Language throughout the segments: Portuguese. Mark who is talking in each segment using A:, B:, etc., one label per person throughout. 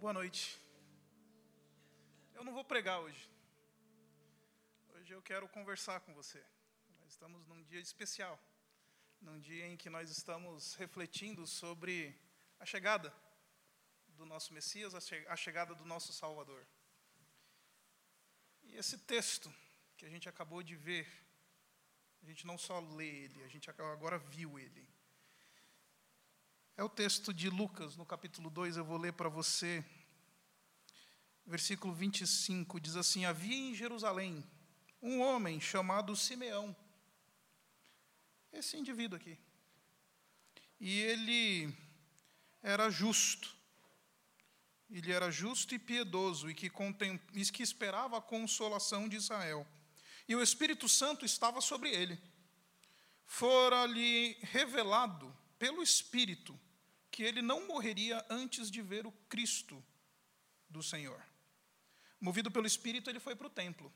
A: Boa noite. Eu não vou pregar hoje. Hoje eu quero conversar com você. Nós estamos num dia especial, num dia em que nós estamos refletindo sobre a chegada do nosso Messias, a chegada do nosso Salvador. E esse texto que a gente acabou de ver, a gente não só lê ele, a gente agora viu ele. É o texto de Lucas, no capítulo 2, eu vou ler para você. Versículo 25 diz assim: Havia em Jerusalém um homem chamado Simeão. Esse indivíduo aqui. E ele era justo. Ele era justo e piedoso e que, contem, e que esperava a consolação de Israel. E o Espírito Santo estava sobre ele. Fora-lhe revelado pelo Espírito que ele não morreria antes de ver o Cristo do Senhor. Movido pelo Espírito, ele foi para o templo.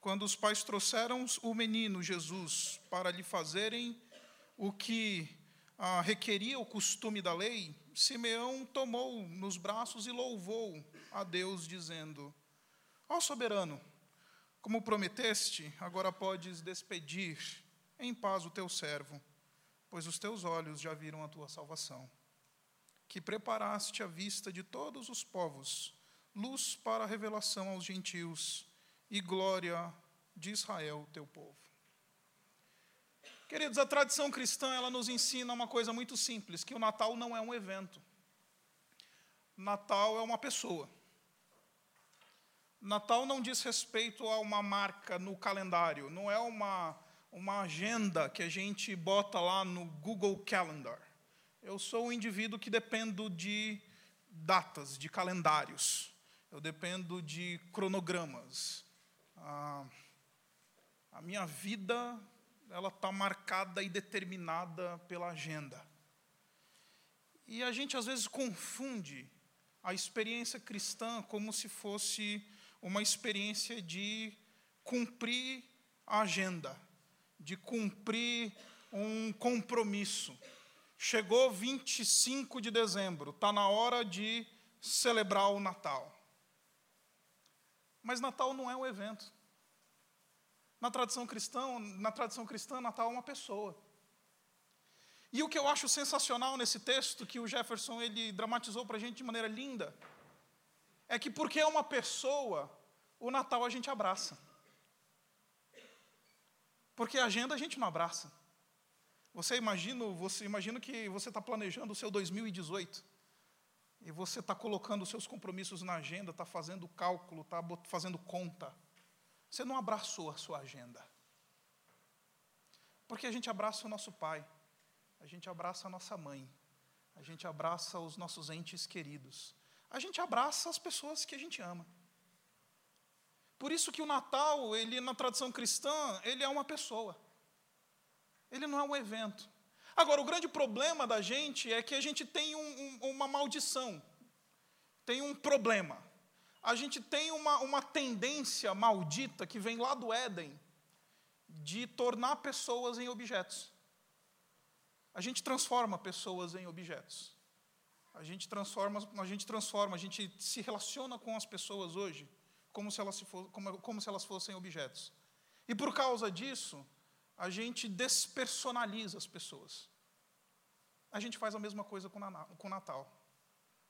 A: Quando os pais trouxeram o menino Jesus para lhe fazerem o que ah, requeria o costume da lei, Simeão tomou nos braços e louvou a Deus, dizendo: Ó soberano, como prometeste, agora podes despedir em paz o teu servo pois os teus olhos já viram a tua salvação, que preparaste à vista de todos os povos, luz para a revelação aos gentios e glória de Israel, teu povo. Queridos, a tradição cristã ela nos ensina uma coisa muito simples, que o Natal não é um evento. Natal é uma pessoa. Natal não diz respeito a uma marca no calendário, não é uma uma agenda que a gente bota lá no Google Calendar. Eu sou um indivíduo que dependo de datas, de calendários. Eu dependo de cronogramas. A, a minha vida ela está marcada e determinada pela agenda. E a gente às vezes confunde a experiência cristã como se fosse uma experiência de cumprir a agenda de cumprir um compromisso. Chegou 25 de dezembro, está na hora de celebrar o Natal. Mas Natal não é um evento. Na tradição cristã, na tradição cristã, Natal é uma pessoa. E o que eu acho sensacional nesse texto que o Jefferson ele dramatizou para a gente de maneira linda é que porque é uma pessoa, o Natal a gente abraça. Porque a agenda a gente não abraça. Você imagina, você imagina que você está planejando o seu 2018 e você está colocando os seus compromissos na agenda, está fazendo cálculo, está fazendo conta. Você não abraçou a sua agenda. Porque a gente abraça o nosso pai, a gente abraça a nossa mãe, a gente abraça os nossos entes queridos, a gente abraça as pessoas que a gente ama. Por isso que o Natal, ele na tradição cristã, ele é uma pessoa. Ele não é um evento. Agora, o grande problema da gente é que a gente tem um, um, uma maldição, tem um problema. A gente tem uma, uma tendência maldita que vem lá do Éden, de tornar pessoas em objetos. A gente transforma pessoas em objetos. A gente transforma, a gente transforma, a gente se relaciona com as pessoas hoje como se elas, como, como se elas fossem objetos. E por causa disso, a gente despersonaliza as pessoas. A gente faz a mesma coisa com o Natal.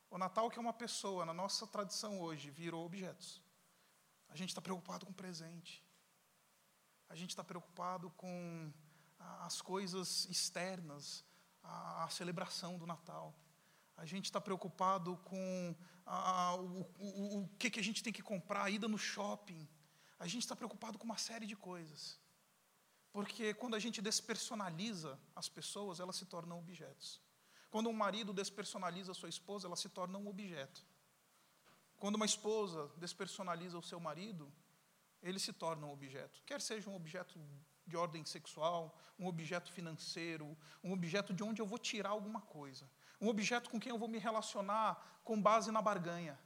A: O Natal, que é uma pessoa, na nossa tradição hoje, virou objetos. A gente está preocupado com o presente. A gente está preocupado com as coisas externas, a, celebração do Natal. A gente está preocupado com a, o, o, o que, que a gente tem que comprar, a ida no shopping. A gente está preocupado com uma série de coisas. Porque quando a gente despersonaliza as pessoas, elas se tornam objetos. Quando um marido despersonaliza a sua esposa, ela se torna um objeto. Quando uma esposa despersonaliza o seu marido, ele se torna um objeto. Quer seja um objeto de ordem sexual, um objeto financeiro, um objeto de onde eu vou tirar alguma coisa um objeto com quem eu vou me relacionar com base na barganha.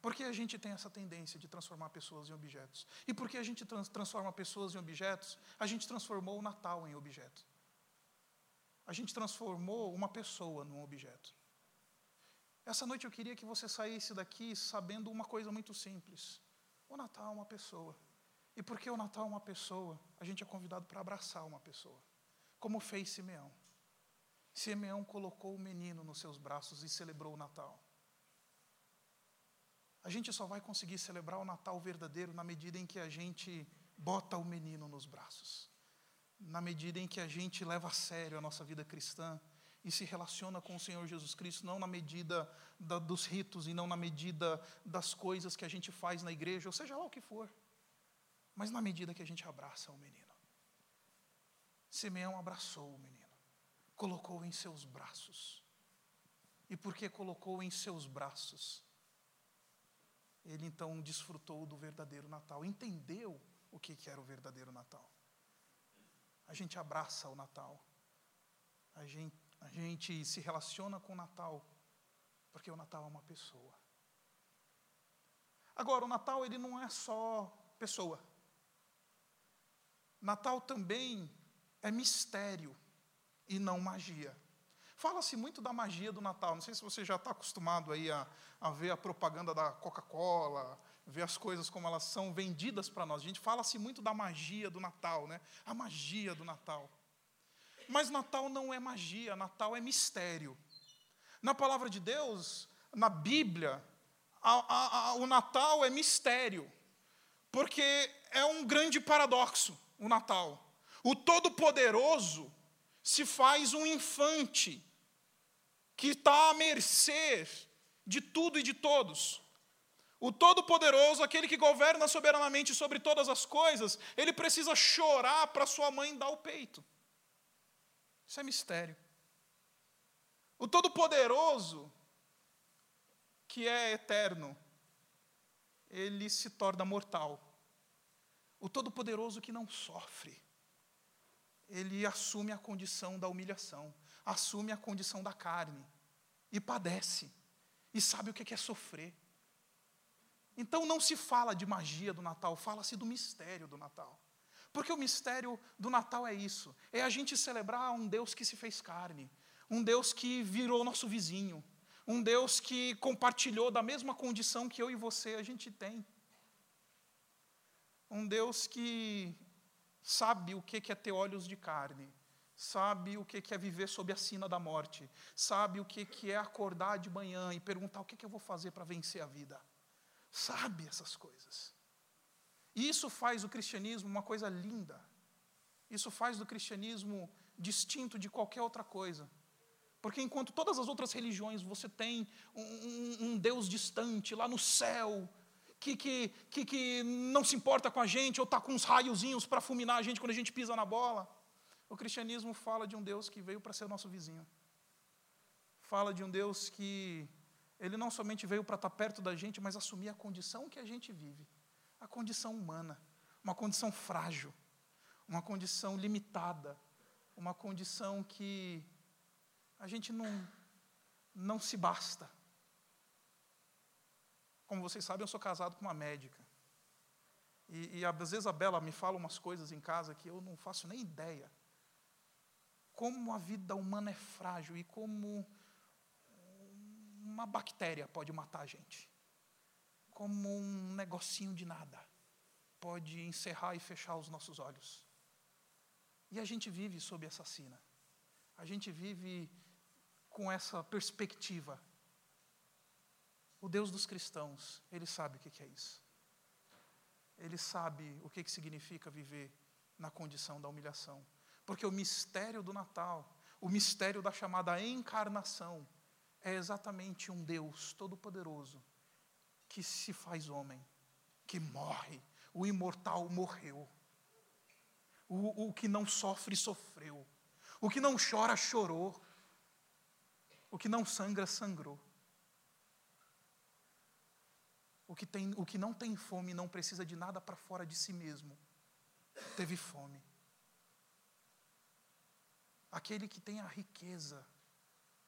A: Por que a gente tem essa tendência de transformar pessoas em objetos? E por que a gente trans transforma pessoas em objetos? A gente transformou o Natal em objeto. a gente transformou uma pessoa num objeto. Essa noite eu queria que você saísse daqui sabendo uma coisa muito simples. O Natal é uma pessoa. E porque o Natal é uma pessoa, a gente é convidado para abraçar uma pessoa. Como fez Simeão. Simeão colocou o menino nos seus braços e celebrou o Natal. A gente só vai conseguir celebrar o Natal verdadeiro na medida em que a gente bota o menino nos braços. Na medida em que a gente leva a sério a nossa vida cristã e se relaciona com o Senhor Jesus Cristo, não na medida da, dos ritos e não na medida das coisas que a gente faz na igreja, ou seja lá o que for, mas na medida que a gente abraça o menino. Simeão abraçou o menino, colocou em seus braços. E porque colocou em seus braços, ele então desfrutou do verdadeiro Natal, entendeu o que, era o verdadeiro Natal. A gente abraça o Natal, a gente, a gente se relaciona com o Natal, porque o Natal é uma pessoa. Agora, o Natal ele não é só pessoa. Natal também é mistério e não magia. Fala-se muito da magia do Natal. Não sei se você já está acostumado aí a, a ver a propaganda da Coca-Cola, ver as coisas como elas são vendidas para nós. A gente fala-se muito da magia do Natal, né? A magia do Natal. Mas Natal não é magia, Natal é mistério. Na palavra de Deus, na Bíblia, a, a, o Natal é mistério, porque é um grande paradoxo o Natal. O Todo-Poderoso se faz um infante que está à mercê de tudo e de todos. O Todo-Poderoso, aquele que governa soberanamente sobre todas as coisas, ele precisa chorar para sua mãe dar o peito. Isso é mistério. O Todo-Poderoso, que é eterno, ele se torna mortal. O Todo-Poderoso que não sofre, ele assume a condição da humilhação assume a condição da carne e padece e sabe o que é sofrer. Então não se fala de magia do Natal, fala-se do mistério do Natal. Porque o mistério do Natal é isso: é a gente celebrar um Deus que se fez carne, um Deus que virou nosso vizinho, um Deus que compartilhou da mesma condição que eu e você a gente tem. Um Deus que sabe o que é ter olhos de carne, sabe o que é viver sob a sina da morte, sabe o que é acordar de manhã e perguntar o que eu vou fazer para vencer a vida. Sabe essas coisas. Isso faz o cristianismo uma coisa linda. Isso faz do cristianismo distinto de qualquer outra coisa. Porque enquanto todas as outras religiões você tem um, um, um Deus distante, lá no céu, que, que, que, que não se importa com a gente, ou está com uns raiozinhos para fulminar a gente quando a gente pisa na bola. O cristianismo fala de um Deus que veio para ser nosso vizinho. Fala de um Deus que ele não somente veio para estar perto da gente, mas assumir a condição que a gente vive, a condição humana, uma condição frágil, uma condição limitada, uma condição que a gente não não se basta. Como vocês sabem, eu sou casado com uma médica. E, e às vezes a Bela me fala umas coisas em casa que eu não faço nem ideia como a vida humana é frágil e como uma bactéria pode matar a gente. Como um negocinho de nada pode encerrar e fechar os nossos olhos. E a gente vive sob essa sina. A gente vive com essa perspectiva. O Deus dos cristãos, Ele sabe o que é isso. Ele sabe o que significa viver na condição da humilhação. Porque o mistério do Natal, o mistério da chamada encarnação, é exatamente um Deus todo-poderoso que se faz homem, que morre. O imortal morreu. O, o que não sofre, sofreu. O que não chora, chorou. O que não sangra, sangrou. O que, tem, o que não tem fome não precisa de nada para fora de si mesmo. Teve fome. Aquele que tem a riqueza,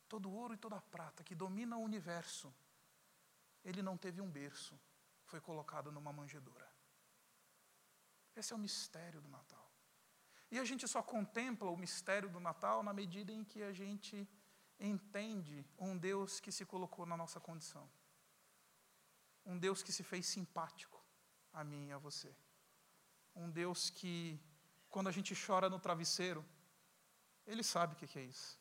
A: todo ouro e toda prata, que domina o universo, ele não teve um berço, foi colocado numa manjedoura. Esse é o mistério do Natal. E a gente só contempla o mistério do Natal na medida em que a gente entende um Deus que se colocou na nossa condição. Um Deus que se fez simpático a mim e a você. Um Deus que, quando a gente chora no travesseiro, Ele sabe o que é isso.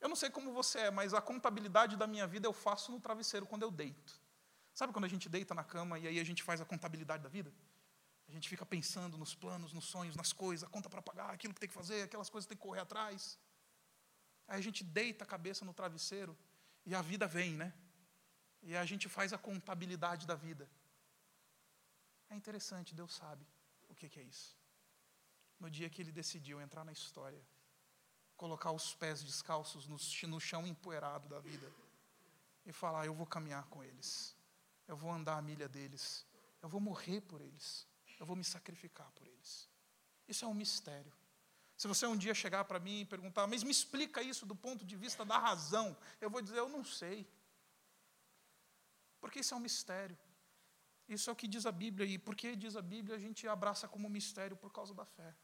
A: Eu não sei como você é, mas a contabilidade da minha vida eu faço no travesseiro quando eu deito. Sabe quando a gente deita na cama e aí a gente faz a contabilidade da vida? A gente fica pensando nos planos, nos sonhos, nas coisas, a conta para pagar, aquilo que tem que fazer, aquelas coisas que tem que correr atrás. Aí a gente deita a cabeça no travesseiro e a vida vem, né? E a gente faz a contabilidade da vida. É interessante, Deus sabe o que, é isso. No dia que ele decidiu entrar na história, colocar os pés descalços no, no chão empoeirado da vida e falar: Eu vou caminhar com eles, eu vou andar a milha deles, eu vou morrer por eles, eu vou me sacrificar por eles. Isso é um mistério. Se você um dia chegar para mim e perguntar, mas me explica isso do ponto de vista da razão, eu vou dizer, eu não sei. Porque isso é um mistério. Isso é o que diz a Bíblia, e porque diz a Bíblia, a gente abraça como mistério por causa da fé.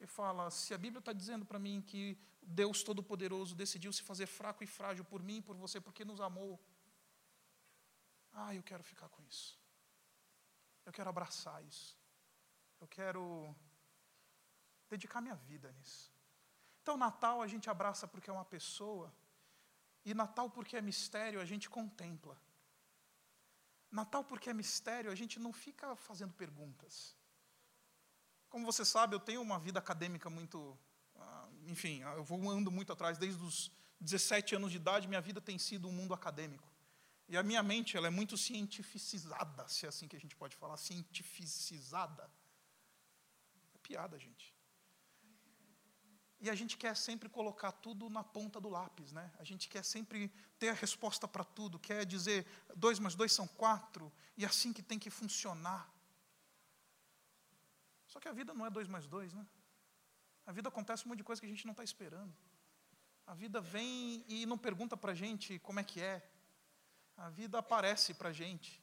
A: E fala: se a Bíblia está dizendo para mim que Deus Todo-Poderoso decidiu se fazer fraco e frágil por mim e por você, porque nos amou, ah, eu quero ficar com isso. Eu quero abraçar isso. Eu quero dedicar minha vida nisso. Então, Natal a gente abraça porque é uma pessoa, e Natal porque é mistério, a gente contempla. Natal porque é mistério, a gente não fica fazendo perguntas. Como você sabe, eu tenho uma vida acadêmica muito. Ah, enfim, eu vou ando muito atrás. Desde os 17 anos de idade, minha vida tem sido um mundo acadêmico. E a minha mente ela é muito cientificizada, se é assim que a gente pode falar, cientificizada. É piada, gente. E a gente quer sempre colocar tudo na ponta do lápis, né? A gente quer sempre ter a resposta para tudo, quer dizer dois mais dois são quatro, e é assim que tem que funcionar. Só que a vida não é dois mais dois, né? A vida acontece um monte de coisa que a gente não está esperando. A vida vem e não pergunta para a gente como é que é. A vida aparece para a gente.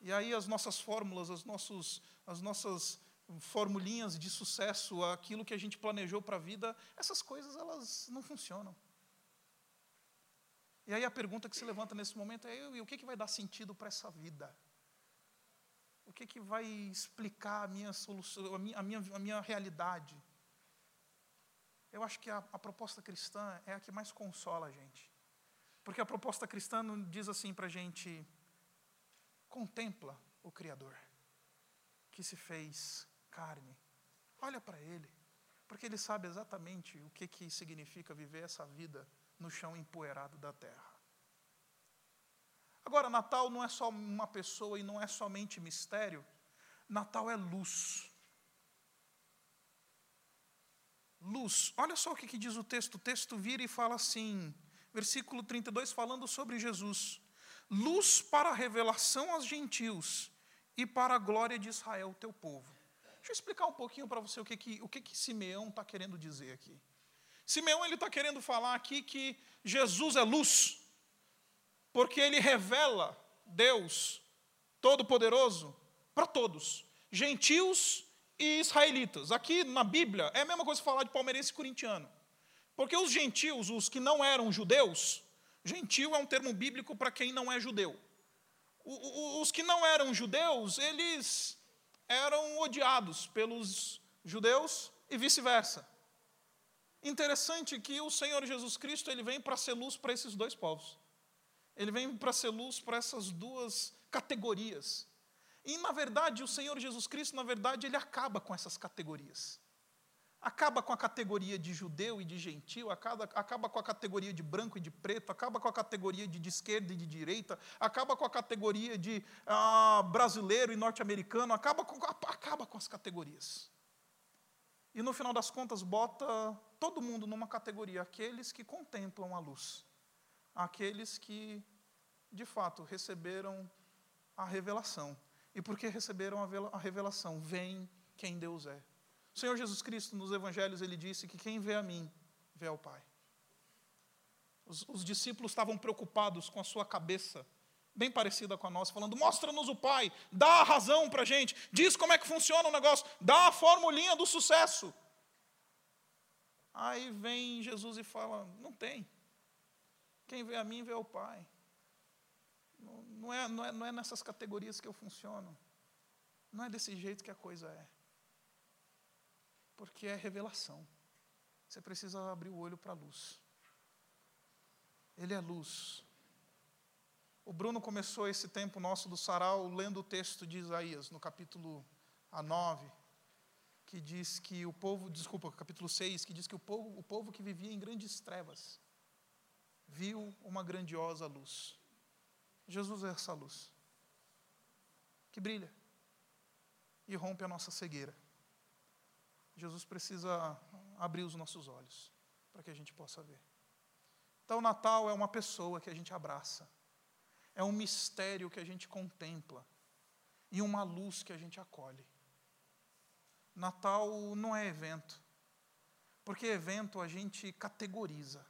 A: E aí as nossas fórmulas, as, nossos, as nossas formulinhas de sucesso, aquilo que a gente planejou para a vida, essas coisas elas não funcionam. E aí a pergunta que se levanta nesse momento é: e o que, que vai dar sentido para essa vida? O que, que vai explicar a minha solução, a minha, a minha, a minha realidade? Eu acho que a, a proposta cristã é a que mais consola a gente. Porque a proposta cristã diz assim para a gente: contempla o Criador, que se fez carne. Olha para Ele, porque Ele sabe exatamente o que, que significa viver essa vida no chão empoeirado da terra. Agora, Natal não é só uma pessoa e não é somente mistério, Natal é luz. Luz. Olha só o que, que diz o texto. O texto vira e fala assim, versículo 32, falando sobre Jesus: luz para a revelação aos gentios e para a glória de Israel, teu povo. Deixa eu explicar um pouquinho para você o que, que, o que, que Simeão está querendo dizer aqui. Simeão ele está querendo falar aqui que Jesus é luz, porque ele revela Deus Todo-Poderoso para todos, gentios e israelitas. Aqui na Bíblia é a mesma coisa falar de palmeirense e corintiano, porque os gentios, os que não eram judeus, gentil é um termo bíblico para quem não é judeu. Os que não eram judeus, eles eram odiados pelos judeus e vice-versa. Interessante que o Senhor Jesus Cristo ele vem para ser luz para esses dois povos. Ele vem para ser luz para essas duas categorias. E, na verdade, o Senhor Jesus Cristo, na verdade, ele acaba com essas categorias. Acaba com a categoria de judeu e de gentil, acaba, acaba com a categoria de branco e de preto, acaba com a categoria de, de esquerda e de direita, acaba com a categoria de ah, brasileiro e norte-americano, acaba com, acaba com as categorias. E no final das contas, bota todo mundo numa categoria: aqueles que contemplam a luz, aqueles que, de fato, receberam a revelação. E porque receberam a revelação, vem quem Deus é. O Senhor Jesus Cristo, nos evangelhos, ele disse que quem vê a mim, vê ao Pai. Os, os discípulos estavam preocupados com a sua cabeça, bem parecida com a nossa, falando: mostra-nos o Pai, dá a razão para a gente, diz como é que funciona o negócio, dá a formulinha do sucesso. Aí vem Jesus e fala: Não tem. Quem vê a mim vê o Pai. Não é, não, é, não é nessas categorias que eu funciono. Não é desse jeito que a coisa é. Porque é revelação. Você precisa abrir o olho para a luz. Ele é luz. O Bruno começou esse tempo nosso do sarau lendo o texto de Isaías, no capítulo a 9, que diz que o povo, desculpa, capítulo 6, que diz que o povo, o povo que vivia em grandes trevas viu uma grandiosa luz. Jesus é essa luz que brilha e rompe a nossa cegueira. Jesus precisa abrir os nossos olhos para que a gente possa ver. Então, o Natal é uma pessoa que a gente abraça, é um mistério que a gente contempla e uma luz que a gente acolhe. Natal não é evento, porque evento a gente categoriza,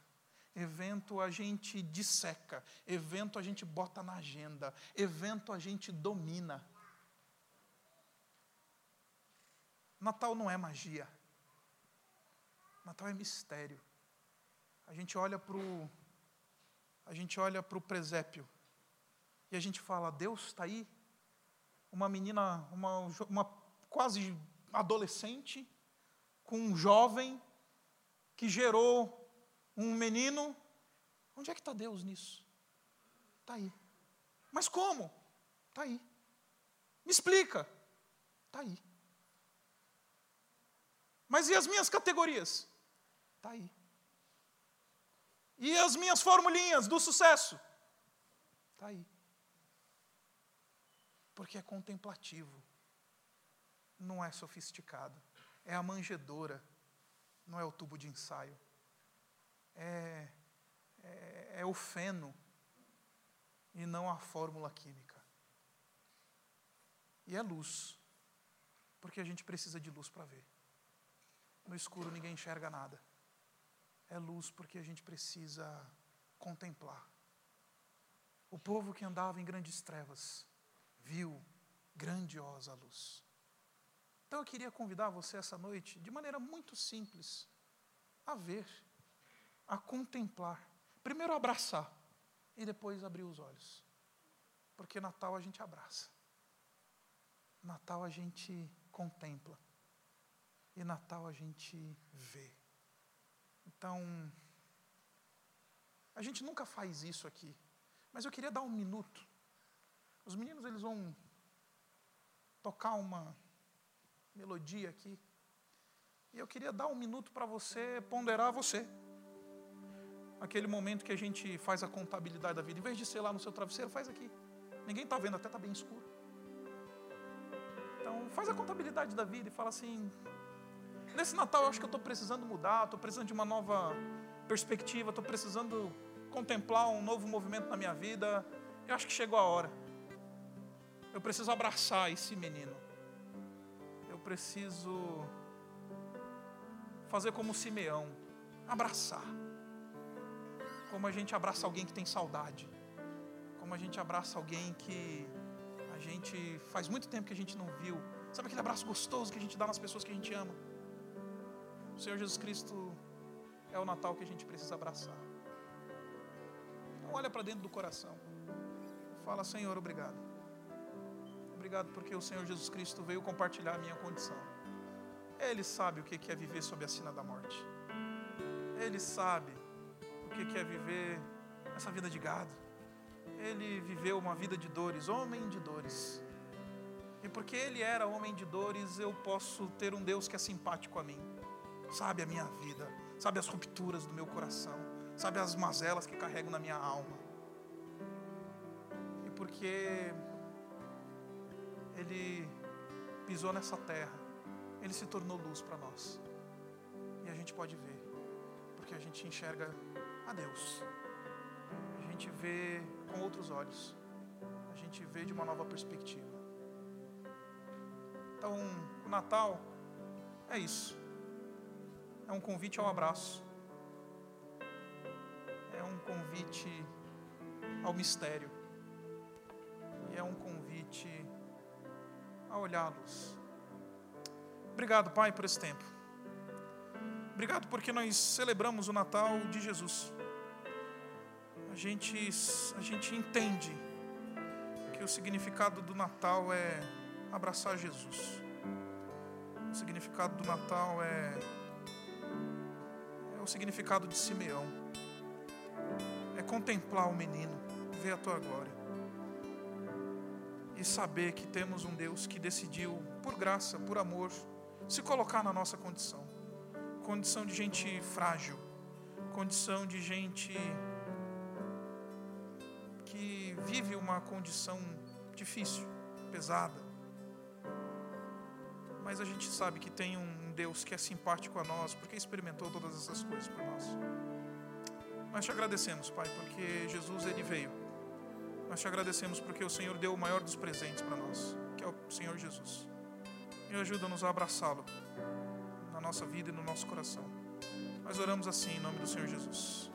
A: evento a gente disseca, evento a gente bota na agenda, evento a gente domina. Natal não é magia. Natal é mistério. A gente olha para o a gente olha para o presépio e a gente fala: Deus está aí. Uma menina, uma, uma quase adolescente, com um jovem que gerou um menino. Onde é que está Deus nisso? Está aí. Mas como? Está aí. Me explica. Está aí. Mas e as minhas categorias? Está aí. E as minhas formulinhas do sucesso? Está aí. Porque é contemplativo, não é sofisticado, é a manjedoura, não é o tubo de ensaio, é, é, é o feno e não a fórmula química. E é luz, porque a gente precisa de luz para ver. No escuro ninguém enxerga nada. É luz porque a gente precisa contemplar. O povo que andava em grandes trevas viu grandiosa luz. Então eu queria convidar você essa noite, de maneira muito simples, a ver, a contemplar. Primeiro abraçar e depois abrir os olhos. Porque Natal a gente abraça. Natal a gente contempla. E Natal a gente vê. Então, a gente nunca faz isso aqui. Mas eu queria dar um minuto. Os meninos eles vão tocar uma melodia aqui. E eu queria dar um minuto para você ponderar você. Aquele momento que a gente faz a contabilidade da vida. Em vez de ser lá no seu travesseiro, faz aqui. Ninguém está vendo, até está bem escuro. Então, faz a contabilidade da vida e fala assim: Nesse Natal eu acho que eu estou precisando mudar, estou precisando de uma nova perspectiva, estou precisando contemplar um novo movimento na minha vida. Eu acho que chegou a hora. Eu preciso abraçar esse menino. Eu preciso fazer como Simeão, abraçar. Como a gente abraça alguém que tem saudade. Como a gente abraça alguém que a gente faz muito tempo que a gente não viu. Sabe aquele abraço gostoso que a gente dá nas pessoas que a gente ama? O Senhor Jesus Cristo é o Natal que a gente precisa abraçar. Então olha para dentro do coração. Fala, Senhor, obrigado. Obrigado porque o Senhor Jesus Cristo veio compartilhar a minha condição. Ele sabe o que é viver sob a sina da morte. Ele sabe o que é viver essa vida de gado. Ele viveu uma vida de dores, homem de dores. E porque ele era homem de dores, eu posso ter um Deus que é simpático a mim sabe a minha vida, sabe as rupturas do meu coração, sabe as mazelas que carrego na minha alma. E porque Ele pisou nessa terra, Ele se tornou luz para nós. E a gente pode ver, porque a gente enxerga a Deus, a gente vê com outros olhos, a gente vê de uma nova perspectiva. Então, o Natal é isso é um convite ao abraço, é um convite ao mistério, e é um convite a olhá-los. Obrigado, Pai, por esse tempo. Obrigado porque nós celebramos o Natal de Jesus. A gente, a gente entende que o significado do Natal é abraçar Jesus. O significado do Natal é, é o significado de Simeão. É contemplar o menino, ver a tua glória. E saber que temos um Deus que decidiu, por graça, por amor, se colocar na nossa condição condição de gente frágil, condição de gente que vive uma condição difícil, pesada. Mas a gente sabe que tem um Deus que é simpático a nós, porque experimentou todas essas coisas por nós. Nós te agradecemos, Pai, porque Jesus ele veio. Nós te agradecemos porque o Senhor deu o maior dos presentes para nós, que é o Senhor Jesus. E ajuda-nos a abraçá-lo nossa vida e no nosso coração. Nós oramos assim em nome do Senhor Jesus.